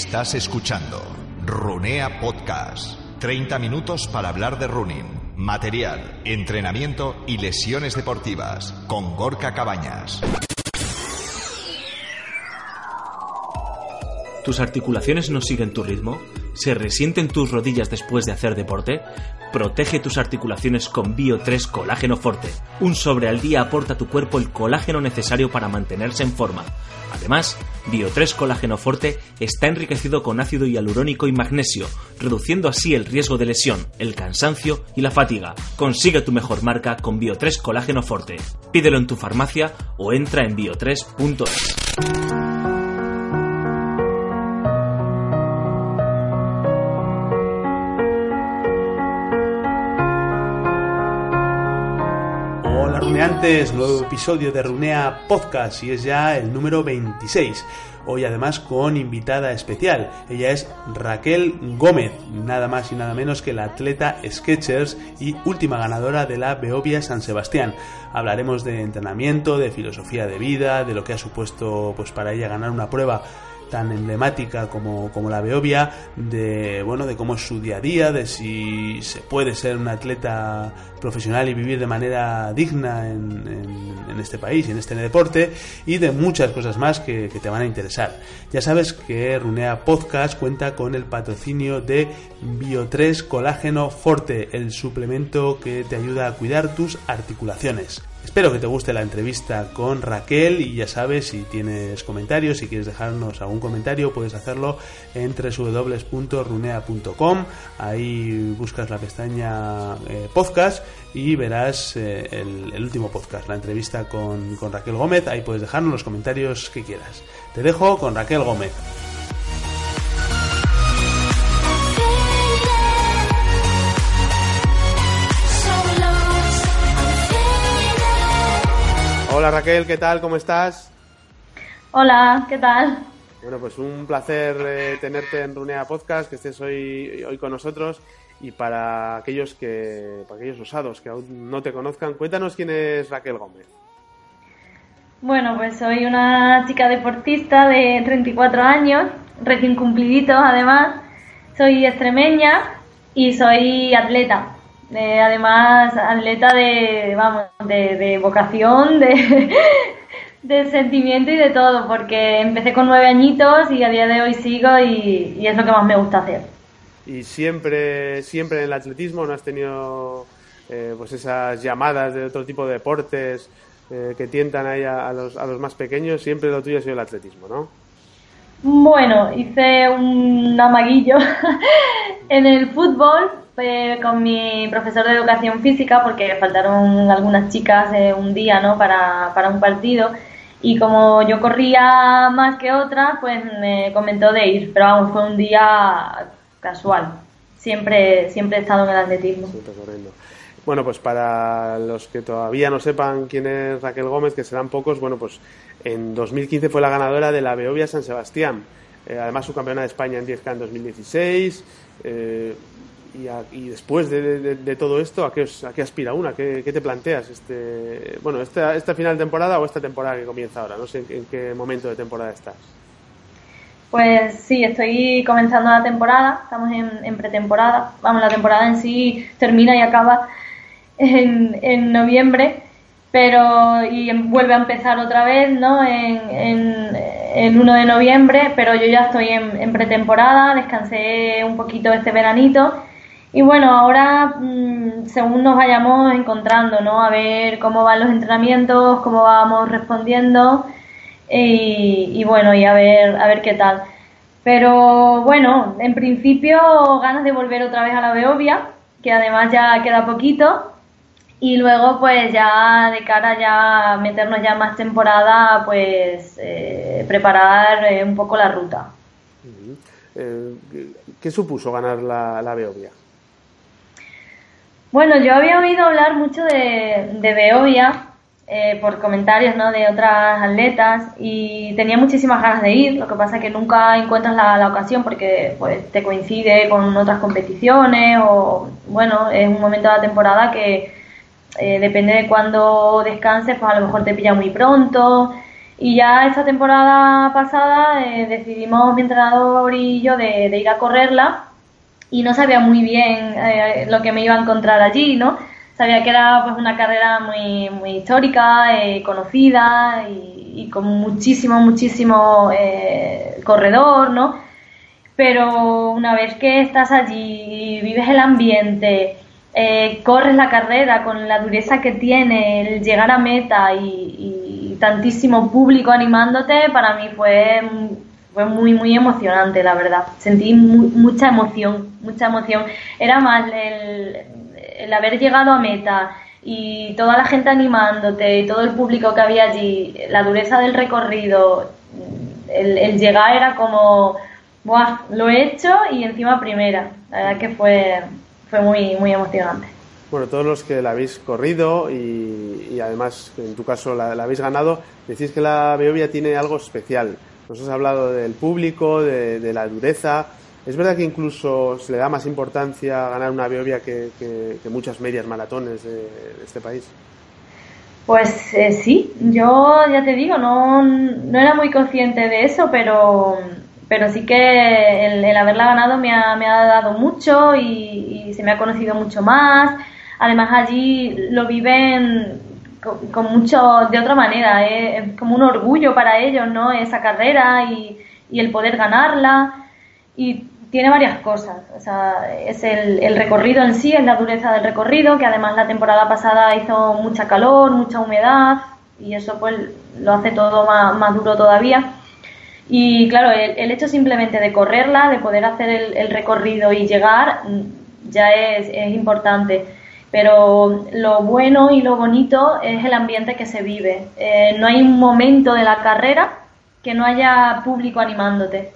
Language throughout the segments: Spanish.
Estás escuchando Runea Podcast. 30 minutos para hablar de running, material, entrenamiento y lesiones deportivas con Gorka Cabañas. ¿Tus articulaciones no siguen tu ritmo? ¿Se resienten tus rodillas después de hacer deporte? Protege tus articulaciones con Bio3 Colágeno Forte. Un sobre al día aporta a tu cuerpo el colágeno necesario para mantenerse en forma. Además, Bio3 Colágeno Forte está enriquecido con ácido hialurónico y magnesio, reduciendo así el riesgo de lesión, el cansancio y la fatiga. Consigue tu mejor marca con Bio3 Colágeno Forte. Pídelo en tu farmacia o entra en bio3.es. Nuevo episodio de Runea Podcast y es ya el número 26. Hoy además con invitada especial. Ella es Raquel Gómez, nada más y nada menos que la atleta Sketchers y última ganadora de la Beovia San Sebastián. Hablaremos de entrenamiento, de filosofía de vida, de lo que ha supuesto pues para ella ganar una prueba tan emblemática como, como la Beovia, de bueno, de cómo es su día a día, de si se puede ser un atleta profesional y vivir de manera digna en, en, en este país y en este deporte, y de muchas cosas más que, que, te van a interesar. Ya sabes que Runea Podcast cuenta con el patrocinio de Bio3 Colágeno Forte, el suplemento que te ayuda a cuidar tus articulaciones. Espero que te guste la entrevista con Raquel y ya sabes, si tienes comentarios, si quieres dejarnos algún comentario, puedes hacerlo en www.runea.com. Ahí buscas la pestaña eh, podcast y verás eh, el, último podcast, la entrevista con, con Raquel Gómez. Ahí puedes dejarnos los comentarios que quieras. Te dejo con Raquel Gómez. Hola Raquel, ¿qué tal? ¿Cómo estás? Hola, ¿qué tal? Bueno, pues un placer eh, tenerte en Runea Podcast, que estés hoy, hoy con nosotros. Y para aquellos que, para aquellos osados que aún no te conozcan, cuéntanos quién es Raquel Gómez. Bueno, pues soy una chica deportista de 34 años, recién cumplidito además. Soy extremeña y soy atleta. Eh, además, atleta de, vamos, de, de vocación, de, de, sentimiento y de todo, porque empecé con nueve añitos y a día de hoy sigo y, es lo que más me gusta hacer. ¿Y siempre, siempre en el atletismo no has tenido eh, pues esas llamadas de otro tipo de deportes eh, que tientan ahí a, los, a los más pequeños? Siempre lo tuyo ha sido el atletismo, ¿no? Bueno, hice un amaguillo en el fútbol con mi profesor de educación física porque faltaron algunas chicas eh, un día ¿no? para, para un partido y como yo corría más que otras, pues me comentó de ir, pero vamos, fue un día casual. Siempre, siempre he estado en el atletismo. Bueno, pues para los que todavía no sepan quién es Raquel Gómez, que serán pocos, bueno, pues en 2015 fue la ganadora de la Beovia San Sebastián. Eh, además, subcampeona de España en 10K en 2016. Eh, y, a, y, después de, todo esto, ¿a qué, ¿a qué aspira una? ¿Qué, ¿Qué, te planteas? Este, bueno, esta, esta final de temporada o esta temporada que comienza ahora? No sé en, en qué momento de temporada estás. Pues sí, estoy comenzando la temporada, estamos en, en, pretemporada. Vamos, la temporada en sí termina y acaba en, en noviembre, pero y vuelve a empezar otra vez, ¿no? En, en, el 1 de noviembre, pero yo ya estoy en, pretemporada, descansé un poquito este veranito y bueno, ahora mmm, según nos vayamos encontrando, ¿no? A ver cómo van los entrenamientos, cómo vamos respondiendo y, y bueno, y a ver, a ver qué tal. Pero bueno, en principio ganas de volver otra vez a la Beovia, que además ya queda poquito y luego pues ya de cara ya a meternos ya más temporada pues eh, preparar eh, un poco la ruta. Eh, ¿Qué supuso ganar la, la Beovia? Bueno, yo había oído hablar mucho de, de Beovia eh, por comentarios ¿no? de otras atletas y tenía muchísimas ganas de ir, lo que pasa es que nunca encuentras la, la, ocasión porque pues te coincide con otras competiciones o bueno, es un momento de la temporada que eh, depende de cuándo descanses, pues a lo mejor te pilla muy pronto y ya esta temporada pasada eh, decidimos mi entrenador y yo de, de, ir a correrla y no sabía muy bien eh, lo que me iba a encontrar allí, ¿no? sabía que era pues una carrera muy, muy histórica, conocida y, y, con muchísimo, muchísimo corredor, ¿no? Pero una vez que estás allí, vives el ambiente, eh, corres la carrera con la dureza que tiene, el llegar a meta y, tantísimo público animándote, para mí fue, fue muy, muy emocionante, la verdad. Sentí mu mucha emoción, mucha emoción. Era más el el haber llegado a meta y toda la gente animándote y todo el público que había allí, la dureza del recorrido, el, el llegar era como, ¡buah! Lo he hecho y encima primera. La verdad que fue, fue muy, muy emocionante. Bueno, todos los que la habéis corrido y, y además en tu caso la, la, habéis ganado, decís que la Beovia tiene algo especial. Nos has hablado del público, de, de la dureza, ¿Es verdad que incluso se le da más importancia a ganar una Beovia que, que, que muchas medias maratones de, de este país? Pues eh, sí, yo ya te digo, no, no era muy consciente de eso, pero, pero sí que el, el haberla ganado me ha, me ha dado mucho y, y, se me ha conocido mucho más. Además allí lo viven con, con mucho, de otra manera, ¿eh? es como un orgullo para ellos, ¿no? Esa carrera y, y el poder ganarla. Y tiene varias cosas. O sea, es el, el, recorrido en sí, es la dureza del recorrido, que además la temporada pasada hizo mucha calor, mucha humedad, y eso pues lo hace todo más, más duro todavía. Y claro, el, el, hecho simplemente de correrla, de poder hacer el, el recorrido y llegar, ya es, es, importante. Pero lo bueno y lo bonito es el ambiente que se vive. Eh, no hay un momento de la carrera que no haya público animándote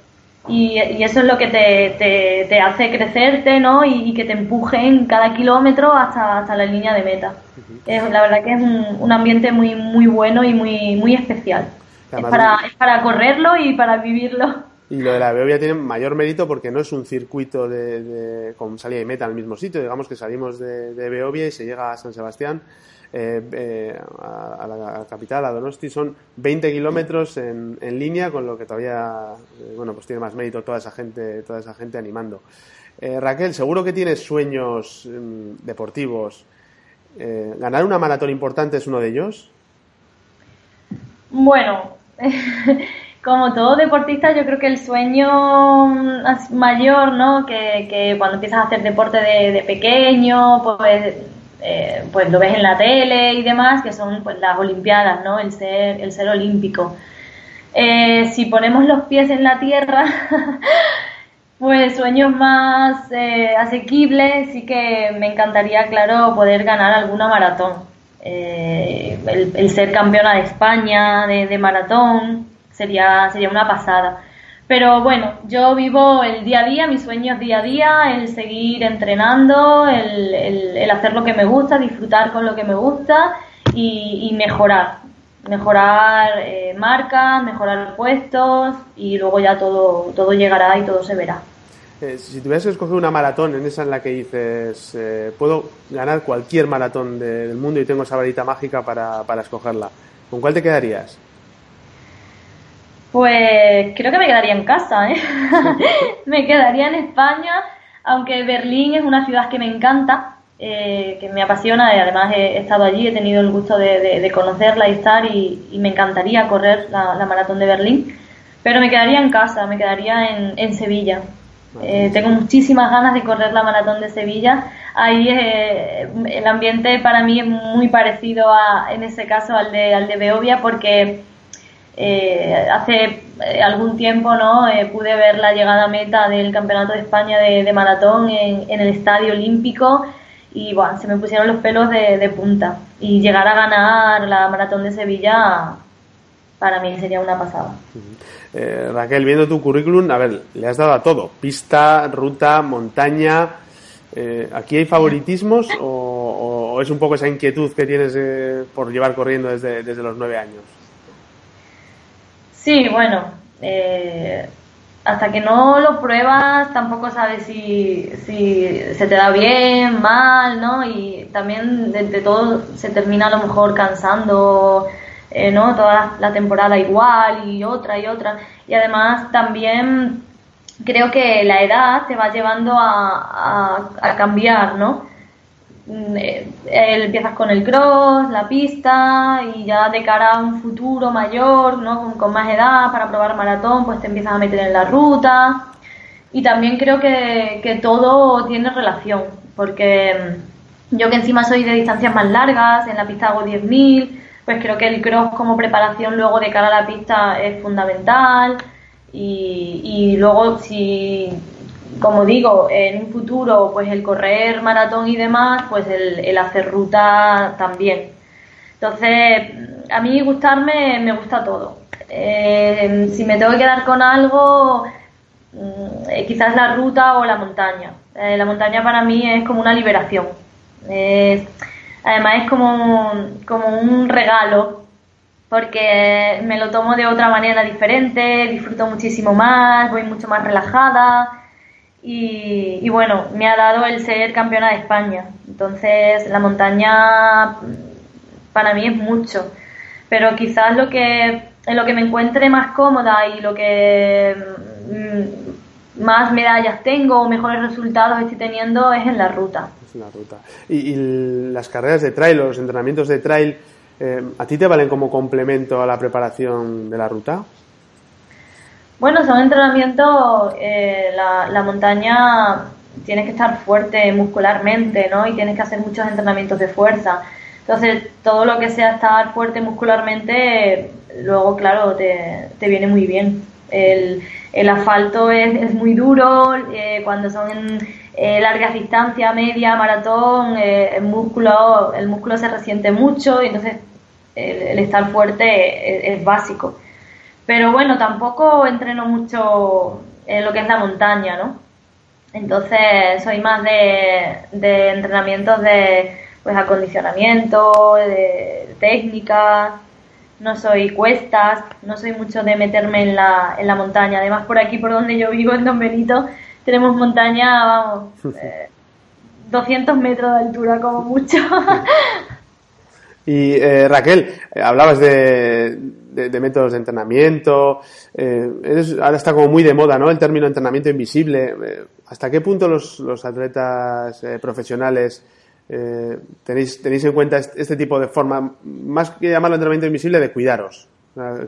y, y, eso es lo que te, te, te hace crecerte, ¿no? Y, y, que te empuje en cada kilómetro hasta, hasta la línea de meta. Uh -huh. es, la verdad que es un, un, ambiente muy, muy bueno y muy, muy especial. Es para, es para correrlo y para vivirlo. Y lo de la Beovia tiene mayor mérito porque no es un circuito de, de, con salida y meta al mismo sitio. Digamos que salimos de, de y se llega a San Sebastián eh, eh, a, la capital, a Donosti, son 20 kilómetros en, en, línea, con lo que todavía, eh, bueno, pues tiene más mérito toda esa gente, toda esa gente animando. Raquel, seguro que tienes sueños mm, deportivos. ¿Ganar una maratón importante es uno de ellos? Bueno, como todo deportista, yo creo que el sueño mayor, ¿no? Que, que cuando empiezas a hacer deporte de, de pequeño, pues eh, pues lo ves en la tele y demás, que son pues, las Olimpiadas, ¿no? El ser, el ser olímpico. Eh, si ponemos los pies en la tierra, pues sueños más eh, asequibles, sí que me encantaría, claro, poder ganar alguna maratón. Eh, el, el, ser campeona de España de, de maratón sería, sería una pasada. Pero bueno, yo vivo el día a día, mis sueños día a día, el seguir entrenando, el, el, hacer lo que me gusta, disfrutar con lo que me gusta y, mejorar. Mejorar eh, marcas, mejorar puestos y luego ya todo, todo llegará y todo se verá. Eh, si tuvieras que escoger una maratón en esa en la que dices, eh, puedo ganar cualquier maratón de, del mundo y tengo esa varita mágica para, para escogerla, ¿con cuál te quedarías? Pues creo que me quedaría en casa, ¿eh? me quedaría en España, aunque Berlín es una ciudad que me encanta, eh, que me apasiona y además he, estado allí, he tenido el gusto de, de, de conocerla y estar y, y, me encantaría correr la, la, maratón de Berlín, pero me quedaría en casa, me quedaría en, en Sevilla. Eh, tengo muchísimas ganas de correr la maratón de Sevilla. Ahí eh, el ambiente para mí es muy parecido a, en ese caso al de, al de Beovia porque eh, hace eh, algún tiempo no eh, pude ver la llegada a meta del Campeonato de España de, maratón en, en, el Estadio Olímpico y bueno, se me pusieron los pelos de, punta. Y llegar a ganar la maratón de Sevilla para mí sería una pasada. Eh, Raquel, viendo tu currículum, a ver, le has dado a todo, pista, ruta, montaña. Eh, ¿Aquí hay favoritismos o, es un poco esa inquietud que tienes por llevar corriendo desde, desde los nueve años? Sí, bueno, eh, hasta que no lo pruebas tampoco sabes si, se te da bien, mal, ¿no? Y también de, todo se termina a lo mejor cansando, eh, ¿no? Toda la temporada igual y otra y otra. Y además también creo que la edad te va llevando a, a cambiar, ¿no? Mm, eh, empiezas con el cross, la pista y ya de cara a un futuro mayor, ¿no? con, más edad para probar maratón, pues te empiezas a meter en la ruta. Y también creo que, que todo tiene relación, porque mm, yo que encima soy de distancias más largas, en la pista hago 10.000, pues creo que el cross como preparación luego de cara a la pista es fundamental. Y, y luego si como digo, en un futuro, pues el correr maratón y demás, pues el, hacer ruta también. Entonces, a mí gustarme, me gusta todo. Eh, si me tengo que quedar con algo, mm, eh, quizás la ruta o la montaña. Eh, la montaña para mí es como una liberación. además es como, como un regalo porque me lo tomo de otra manera diferente, disfruto muchísimo más, voy mucho más relajada y, bueno, me ha dado el ser campeona de España. Entonces, la montaña para mí es mucho. Pero quizás lo que, en lo que me encuentre más cómoda y lo que mm, más medallas tengo o mejores resultados estoy teniendo es en la ruta. Es la ruta. ¿Y, las carreras de trail, los entrenamientos de trail, eh, ¿a ti te valen como complemento a la preparación de la ruta? Bueno, son entrenamientos, eh, la, la, montaña tienes que estar fuerte muscularmente, ¿no? Y tienes que hacer muchos entrenamientos de fuerza. Entonces, todo lo que sea estar fuerte muscularmente, luego, claro, te, te viene muy bien. El, el asfalto es, es, muy duro, eh, cuando son eh, largas distancias, media, maratón, eh, el, músculo, el músculo se resiente mucho y entonces el, estar fuerte es básico. Pero bueno, tampoco entreno mucho en lo que es la montaña, ¿no? Entonces soy más de, de entrenamientos de pues acondicionamiento, de técnica, no soy cuestas, no soy mucho de meterme en la, en la montaña. Además por aquí por donde yo vivo, en Don Benito, tenemos montaña, vamos, 200 eh, metros de altura como mucho. y eh, Raquel, eh, hablabas de, de, métodos de entrenamiento. Eh, ahora está como muy de moda, ¿no? El término entrenamiento invisible. Eh, ¿Hasta qué punto los, los atletas profesionales tenéis, tenéis en cuenta este, tipo de forma, más que llamarlo entrenamiento invisible, de cuidaros?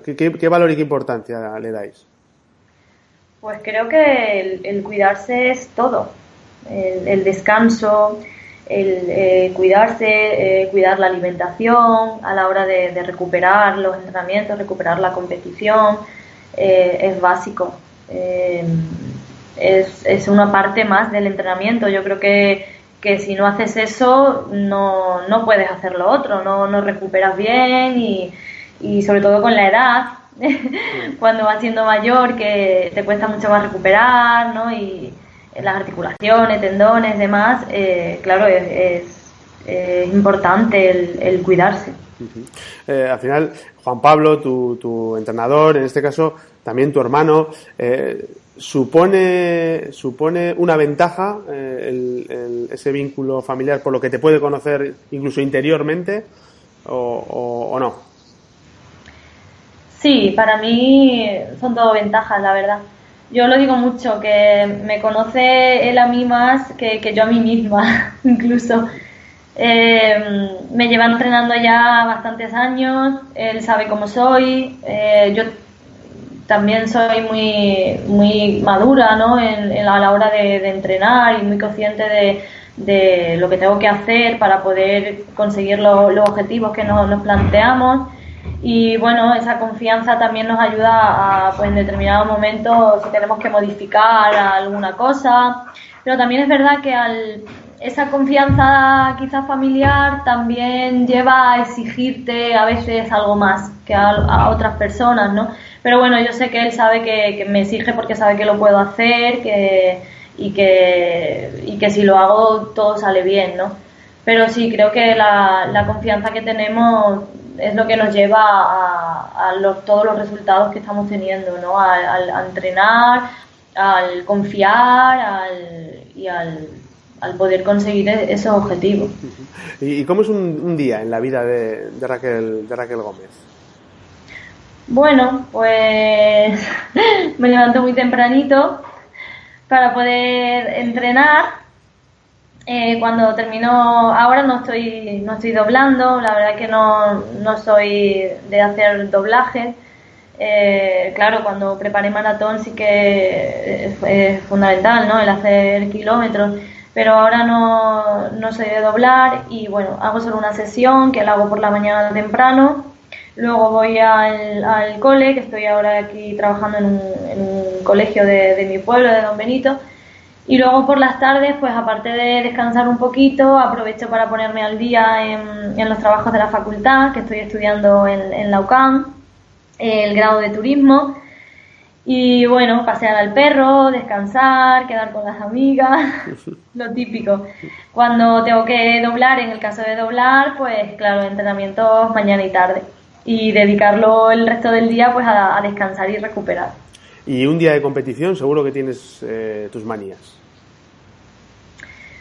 ¿Qué, valor y qué importancia le dais? Pues creo que el, cuidarse es todo. el descanso, el eh, cuidarse, eh, cuidar la alimentación a la hora de, recuperar los entrenamientos, recuperar la competición, eh, es básico. Es, es, una parte más del entrenamiento. Yo creo que, que si no haces eso, no, no, puedes hacer lo otro, no, no recuperas bien y, y sobre todo con la edad, cuando vas siendo mayor, que te cuesta mucho más recuperar, ¿no? Y, las articulaciones, tendones, demás, eh, claro, es, importante el, cuidarse. Eh, al final, Juan Pablo, tu, entrenador, en este caso también tu hermano, eh, supone, supone una ventaja ese vínculo familiar por lo que te puede conocer incluso interiormente o, o no. Sí, para mí son todo ventajas, la verdad. Yo lo digo mucho, que me conoce él a mí más que, que yo a mí misma, incluso. Eh, me lleva entrenando ya bastantes años, él sabe cómo soy, eh, yo también soy muy, muy madura ¿no? a la hora de, entrenar y muy consciente de, de, lo que tengo que hacer para poder conseguir los objetivos que nos planteamos y bueno, esa confianza también nos ayuda a, pues en determinados momentos, si tenemos que modificar alguna cosa, pero también es verdad que esa confianza quizás familiar también lleva a exigirte a veces algo más que a, otras personas, ¿no? Pero bueno, yo sé que él sabe que, me exige porque sabe que lo puedo hacer que, y, que, y que si lo hago todo sale bien, ¿no? Pero sí, creo que la confianza que tenemos es lo que nos lleva a, todos los resultados que estamos teniendo, ¿no? A, entrenar, al confiar al, y al, poder conseguir e-, esos objetivos. ¿Y cómo es un, día en la vida de, Raquel, de Raquel Gómez? Bueno, pues me levanto muy tempranito para poder entrenar eh, cuando termino, ahora no estoy, no estoy doblando, la verdad que no, no soy de hacer doblaje. Eh, claro, cuando preparé maratón sí que es, fundamental, ¿no? El hacer kilómetros, pero ahora no, no soy de doblar y bueno, hago solo una sesión que la hago por la mañana temprano. Luego voy al, al cole, que estoy ahora aquí trabajando en un, en un colegio de, de mi pueblo, de Don Benito y luego por las tardes, pues aparte de descansar un poquito, aprovecho para ponerme al día en, los trabajos de la facultad, que estoy estudiando en, en la el grado de turismo. Y bueno, pasear al perro, descansar, quedar con las amigas, lo típico. Cuando tengo que doblar, en el caso de doblar, pues claro, entrenamientos mañana y tarde. Y dedicarlo el resto del día pues a descansar y recuperar. Y un día de competición seguro que tienes eh, tus manías.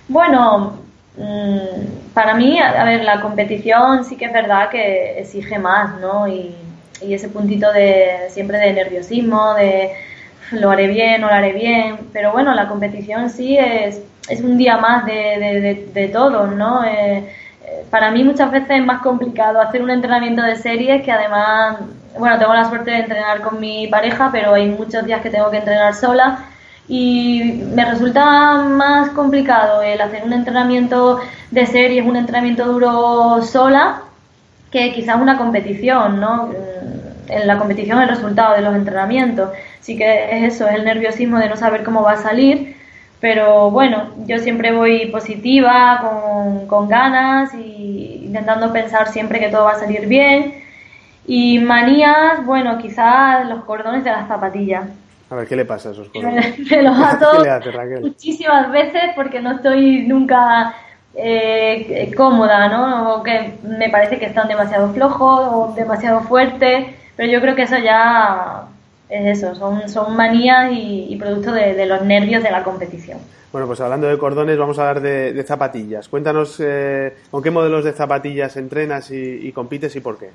Bueno, mm, para mí, a ver, la competición sí que es verdad que exige más, ¿no? Y, ese puntito de siempre de nerviosismo, de lo haré bien, no lo haré bien, pero bueno, la competición sí es, es un día más de, de, todos, ¿no? Eh, eh, para mí muchas veces es más complicado hacer un entrenamiento de series que además bueno, tengo la suerte de entrenar con mi pareja, pero hay muchos días que tengo que entrenar sola y me resulta más complicado el hacer un entrenamiento de series, un entrenamiento duro sola, que quizás una competición, ¿no? En la competición el resultado de los entrenamientos. Sí que es eso, es el nerviosismo de no saber cómo va a salir, pero bueno, yo siempre voy positiva, con ganas y intentando pensar siempre que todo va a salir bien y manías, bueno, quizás los cordones de las zapatillas. A ver, ¿qué le pasa a esos cordones? Me, los ato muchísimas veces porque no estoy nunca eh, cómoda, ¿no? O que me parece que están demasiado flojos o demasiado fuertes, pero yo creo que eso ya es eso, son, son manías y, producto de, los nervios de la competición. Bueno, pues hablando de cordones, vamos a hablar de, zapatillas. Cuéntanos eh, con qué modelos de zapatillas entrenas y compites y por qué.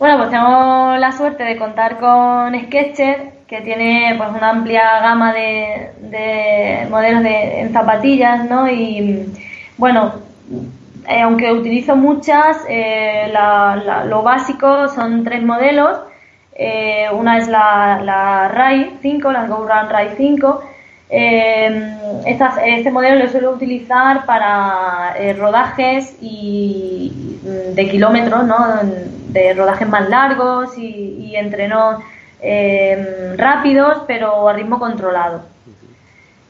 Bueno, pues tengo la suerte de contar con Sketcher, que tiene pues una amplia gama de, modelos de, en zapatillas, ¿no? Y bueno, eh, aunque utilizo muchas, eh, lo básico son tres modelos. Eh, una es la, la RAI 5, la Go Run RAI 5. este modelo lo suelo utilizar para rodajes y de kilómetros, ¿no? De rodajes más largos y, entrenos eh, rápidos, pero a ritmo controlado.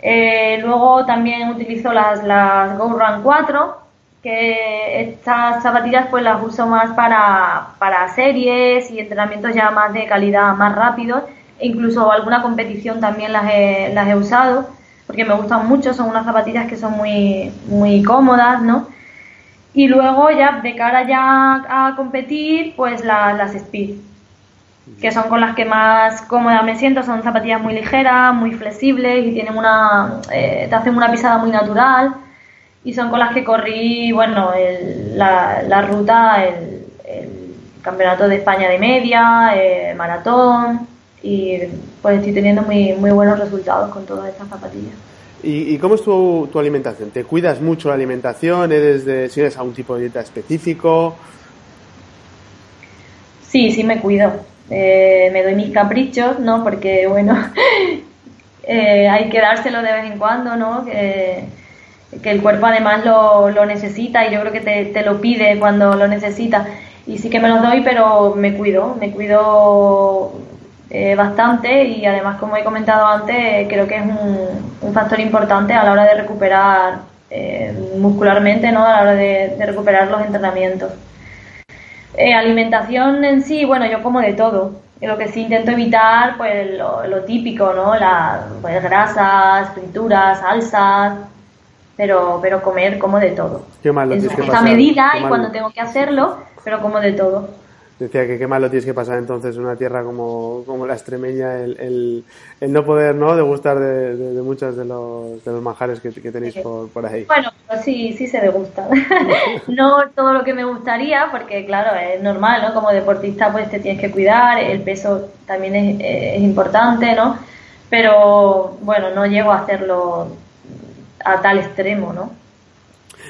Eh, luego también utilizo las, las Go Run 4, que estas zapatillas pues las uso más para, para series y entrenamientos ya más de calidad, más rápidos. E incluso alguna competición también las he, las he usado, porque me gustan mucho, son unas zapatillas que son muy, muy cómodas, ¿no? Y luego ya de cara ya a competir, pues las speed, que son con las que más cómoda me siento, son zapatillas muy ligeras, muy flexibles y tienen una, eh, te hacen una pisada muy natural. Y son con las que corrí, bueno, la, la, ruta, el, campeonato de España de media, el maratón. Y pues estoy teniendo muy, muy buenos resultados con todas estas zapatillas. ¿Y, cómo es tu, tu, alimentación? ¿Te cuidas mucho la alimentación? ¿Eres de, ¿Sigues a un tipo de dieta específico? Sí, sí me cuido. Eh, me doy mis caprichos, ¿no? Porque, bueno, eh, hay que dárselo de vez en cuando, ¿no? Que, el cuerpo además lo, lo, necesita y yo creo que te, te lo pide cuando lo necesita. Y sí que me los doy, pero me cuido. Me cuido eh, bastante y además, como he comentado antes, creo que es un, factor importante a la hora de recuperar eh, muscularmente, ¿no? A la hora de, recuperar los entrenamientos. Eh, alimentación en sí, bueno, yo como de todo. Lo que sí intento evitar, pues lo, típico, ¿no? La, pues, grasas, frituras, salsas, pero, pero comer como de todo. Qué mal lo tienes que pasar. medida y cuando tengo que hacerlo, pero como de todo. Decía que qué mal lo tienes que pasar entonces en una tierra como, como la extremeña, el, el, no poder no degustar de, de, muchos de los, de los manjares que, que tenéis por, por, ahí. Bueno, sí, sí se degusta. no todo lo que me gustaría, porque claro, es normal, ¿no? Como deportista pues te tienes que cuidar, el peso también es, es importante, ¿no? Pero bueno, no llego a hacerlo a tal extremo, ¿no?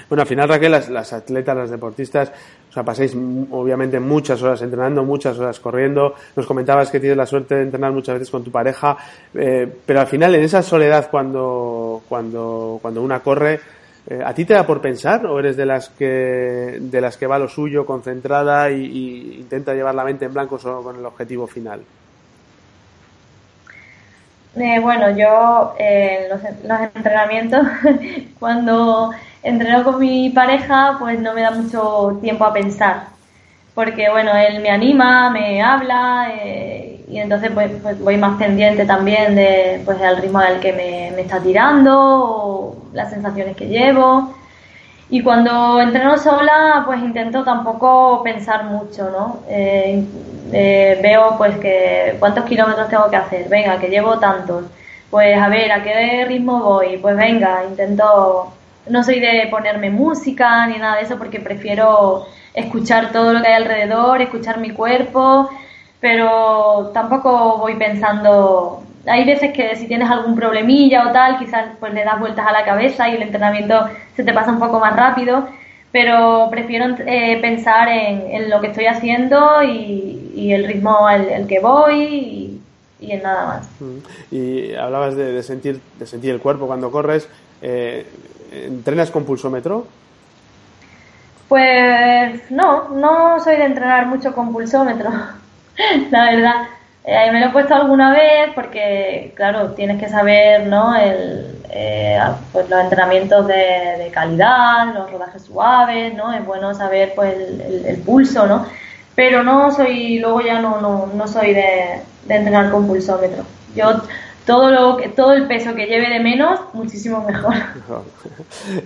Bueno, al final, Raquel, las, las atletas, las deportistas, o sea, pasáis obviamente muchas horas entrenando, muchas horas corriendo. Nos comentabas que tienes la suerte de entrenar muchas veces con tu pareja, eh, pero al final en esa soledad cuando, cuando, cuando una corre, eh, ¿a ti te da por pensar o eres de las que, de las que va lo suyo, concentrada y, intenta llevar la mente en blanco solo con el objetivo final? Eh, bueno, yo los, los entrenamientos, cuando entreno con mi pareja, pues no me da mucho tiempo a pensar. Porque, bueno, él me anima, me habla eh, y entonces pues, pues, voy más pendiente también de, pues, del ritmo al que me, está tirando o las sensaciones que llevo. Y cuando entreno sola, pues intento tampoco pensar mucho, ¿no? Eh, eh, veo pues que cuántos kilómetros tengo que hacer, venga, que llevo tantos. Pues a ver, ¿a qué ritmo voy? Pues venga, intento no soy de ponerme música ni nada de eso porque prefiero escuchar todo lo que hay alrededor, escuchar mi cuerpo, pero tampoco voy pensando. Hay veces que si tienes algún problemilla o tal, quizás pues le das vueltas a la cabeza y el entrenamiento se te pasa un poco más rápido, pero prefiero eh, pensar en, lo que estoy haciendo y, el ritmo al, que voy y, en nada más. Mm. Y hablabas de, sentir, de sentir el cuerpo cuando corres. Eh, ¿Entrenas con pulsómetro? Pues no, no soy de entrenar mucho con pulsómetro, la verdad. Eh, me lo he puesto alguna vez porque, claro, tienes que saber, ¿no? El, eh, pues los entrenamientos de, calidad, los rodajes suaves, ¿no? Es bueno saber, pues, el, pulso, ¿no? Pero no soy, luego ya no, no, no soy de, de entrenar con pulsómetro. Yo todo lo que, todo el peso que lleve de menos, muchísimo mejor.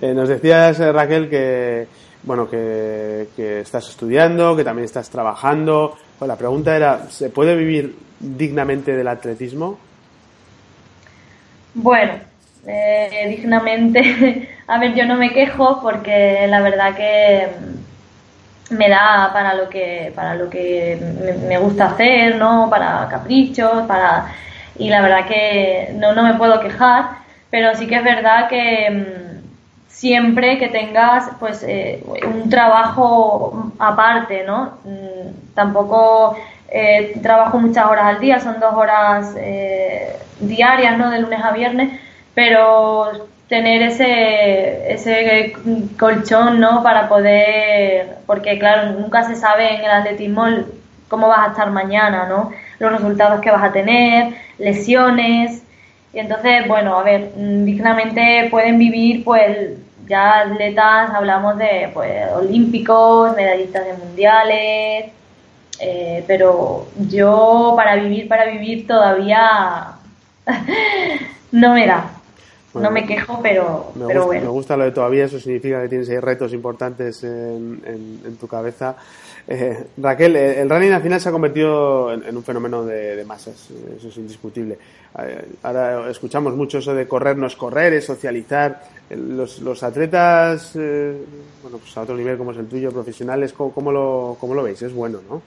Eh, nos decías, eh, Raquel, que bueno, que, estás estudiando, que también estás trabajando. Pues la pregunta era, ¿se puede vivir dignamente del atletismo? Bueno, eh, dignamente, a ver, yo no me quejo porque la verdad que me da para lo que para lo que me gusta hacer, ¿no? Para caprichos, para y la verdad que no, no me puedo quejar, pero sí que es verdad que mm, siempre que tengas pues eh, un trabajo aparte, ¿no? Mm, tampoco eh, trabajo muchas horas al día, son dos horas eh, diarias, ¿no? De lunes a viernes, pero tener ese, ese colchón, ¿no? Para poder, porque claro, nunca se sabe en el atletismo cómo vas a estar mañana, ¿no? Los resultados que vas a tener, lesiones. Y entonces, bueno, a ver, mm, dignamente pueden vivir, pues, ya atletas, hablamos de, pues, olímpicos, medallistas de mundiales, eh, pero yo para vivir, para vivir todavía no me da. No me quejo, pero, pero bueno. Me gusta lo de todavía, eso significa que tienes ahí retos importantes en, en tu cabeza. Eh, Raquel, eh, el running al final se ha convertido en, un fenómeno de, masas, eso es indiscutible. Eh, ahora escuchamos mucho eso de correr no es correr, es socializar. Los, atletas, bueno, pues a otro nivel como es el tuyo, profesionales, ¿cómo, lo, cómo lo veis? Es bueno, ¿no?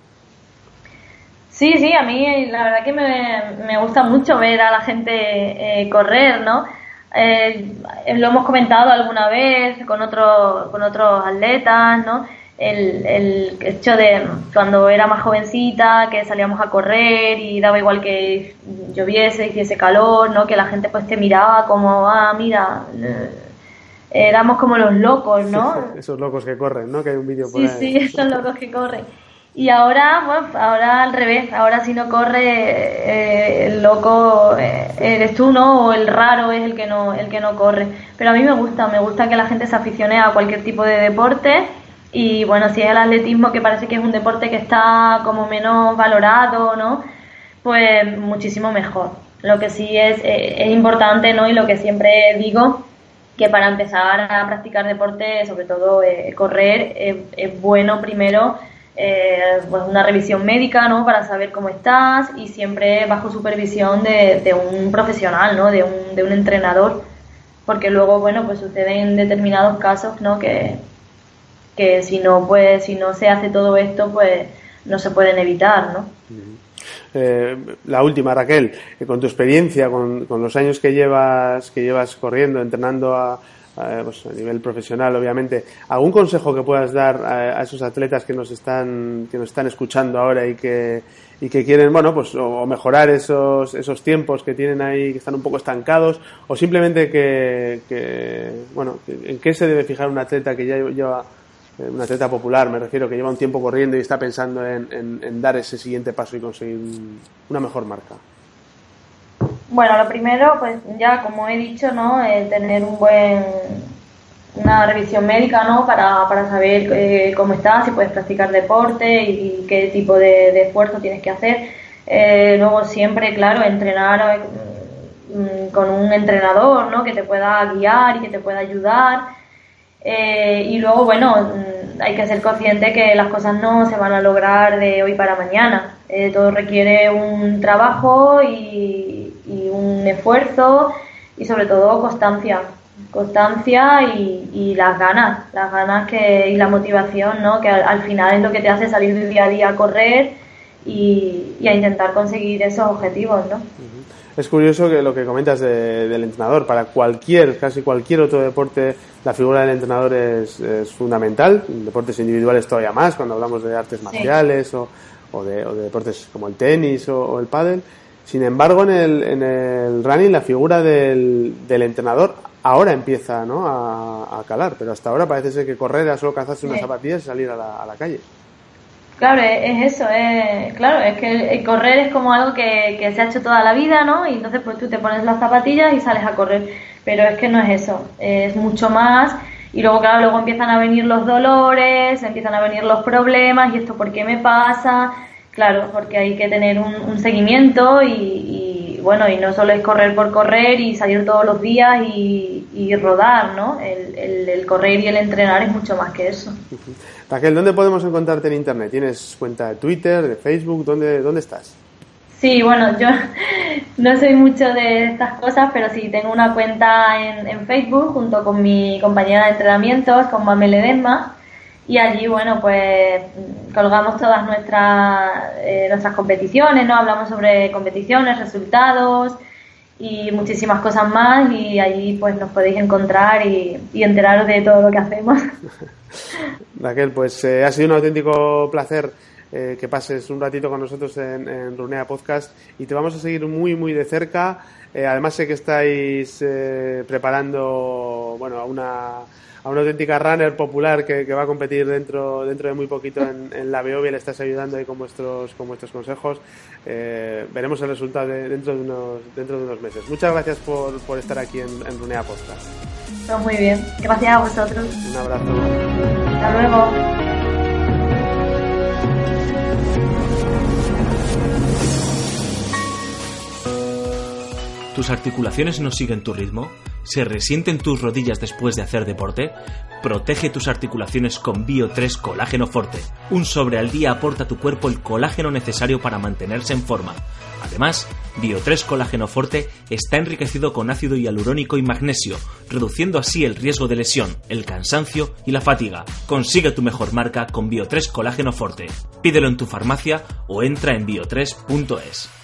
Sí, sí, a mí la verdad que me, gusta mucho ver a la gente correr, ¿no? Lo hemos comentado alguna vez con, otro, con otros atletas, ¿no? el, el hecho de cuando era más jovencita, que salíamos a correr y daba igual que lloviese, hiciese calor, ¿no? Que la gente pues te miraba como, ah, mira, eh, éramos como los locos, ¿no? Esos locos que corren, ¿no? Que hay un vídeo por sí, Sí, esos locos que corren. Y ahora, bueno, ahora al revés, ahora si no corre, eh, el loco eh, eres tú, ¿no? O el raro es el que no, el que no corre. Pero a mí me gusta, me gusta que la gente se aficione a cualquier tipo de deporte. Y bueno, si es el atletismo, que parece que es un deporte que está como menos valorado, ¿no? Pues muchísimo mejor. Lo que sí es, eh, es importante, ¿no? Y lo que siempre digo, que para empezar a practicar deporte, sobre todo correr, es bueno primero eh, pues una revisión médica, ¿no? Para saber cómo estás y siempre bajo supervisión de, un profesional, ¿no? De un, de un entrenador, porque luego, bueno, pues suceden determinados casos, ¿no? Que, que si no, pues, si no se hace todo esto, pues no se pueden evitar, ¿no? Eh, la última, Raquel, eh, con tu experiencia, con, con, los años que llevas, que llevas corriendo, entrenando a, pues a nivel profesional, obviamente. ¿Algún consejo que puedas dar a, esos atletas que nos están, que nos están escuchando ahora y que, y que quieren, bueno, pues o, mejorar esos, esos tiempos que tienen ahí, que están un poco estancados, o simplemente que, que bueno, en qué se debe fijar un atleta que ya lleva, eh, un atleta popular, me refiero, que lleva un tiempo corriendo y está pensando en, en dar ese siguiente paso y conseguir una mejor marca? Bueno, lo primero, pues ya como he dicho, ¿no? tener un buen una revisión médica, ¿no? Para, para saber eh, cómo estás, si puedes practicar deporte y, qué tipo de, esfuerzo tienes que hacer. Eh, luego siempre, claro, entrenar mm, con un entrenador, ¿no? Que te pueda guiar y que te pueda ayudar. Eh, y luego, bueno, mm, hay que ser consciente que las cosas no se van a lograr de hoy para mañana. todo requiere un trabajo y, y un esfuerzo y sobre todo constancia constancia y, y, las ganas, las ganas que, y la motivación, ¿no? que al, final es lo que te hace salir del día a día a correr y, y a intentar conseguir esos objetivos. ¿no? Es curioso que lo que comentas del entrenador, para cualquier, casi cualquier otro deporte, la figura del entrenador es, es fundamental, en deportes individuales todavía más, cuando hablamos de artes marciales o, o, de, o, de, deportes como el tenis o, o el pádel. Sin embargo, en el, en el running la figura del, del entrenador ahora empieza ¿no? a, calar, pero hasta ahora parece ser que correr era solo calzarse unas zapatillas y salir a la, a la calle. Claro, es, eso, es, claro, es que correr es como algo que, que, se ha hecho toda la vida, ¿no? Y entonces pues tú te pones las zapatillas y sales a correr, pero es que no es eso, es mucho más y luego claro, luego empiezan a venir los dolores, empiezan a venir los problemas y esto por qué me pasa, Claro, porque hay que tener un, seguimiento y, bueno, y no solo es correr por correr y salir todos los días y, rodar, ¿no? El, correr y el entrenar es mucho más que eso. Raquel, ¿dónde podemos encontrarte en Internet? ¿Tienes cuenta de Twitter, de Facebook? ¿Dónde, dónde estás? Sí, bueno, yo no soy mucho de estas cosas, pero sí tengo una cuenta en, en Facebook junto con mi compañera de entrenamientos, con Mamel Edesma, y allí, bueno, pues colgamos todas nuestras, eh, nuestras competiciones, ¿no? Hablamos sobre competiciones, resultados y muchísimas cosas más y allí pues nos podéis encontrar y, y enteraros de todo lo que hacemos. Raquel, pues eh, ha sido un auténtico placer eh, que pases un ratito con nosotros en, en, Runea Podcast y te vamos a seguir muy, muy de cerca. además sé que estáis preparando, bueno, a una a una auténtica runner popular que, va a competir dentro, dentro de muy poquito en, la Beovia, le estás ayudando ahí con vuestros, con vuestros consejos. Eh, veremos el resultado dentro, de unos, dentro de unos meses. Muchas gracias por, por estar aquí en, en Runea Podcast. Pues muy bien, gracias a vosotros. Un abrazo. Hasta luego. ¿Tus articulaciones no siguen tu ritmo? ¿Se resienten tus rodillas después de hacer deporte? Protege tus articulaciones con Bio 3 Colágeno Forte. Un sobre al día aporta a tu cuerpo el colágeno necesario para mantenerse en forma. Además, Bio 3 Colágeno Forte está enriquecido con ácido hialurónico y magnesio, reduciendo así el riesgo de lesión, el cansancio y la fatiga. Consigue tu mejor marca con Bio 3 Colágeno Forte. Pídelo en tu farmacia o entra en bio3.es.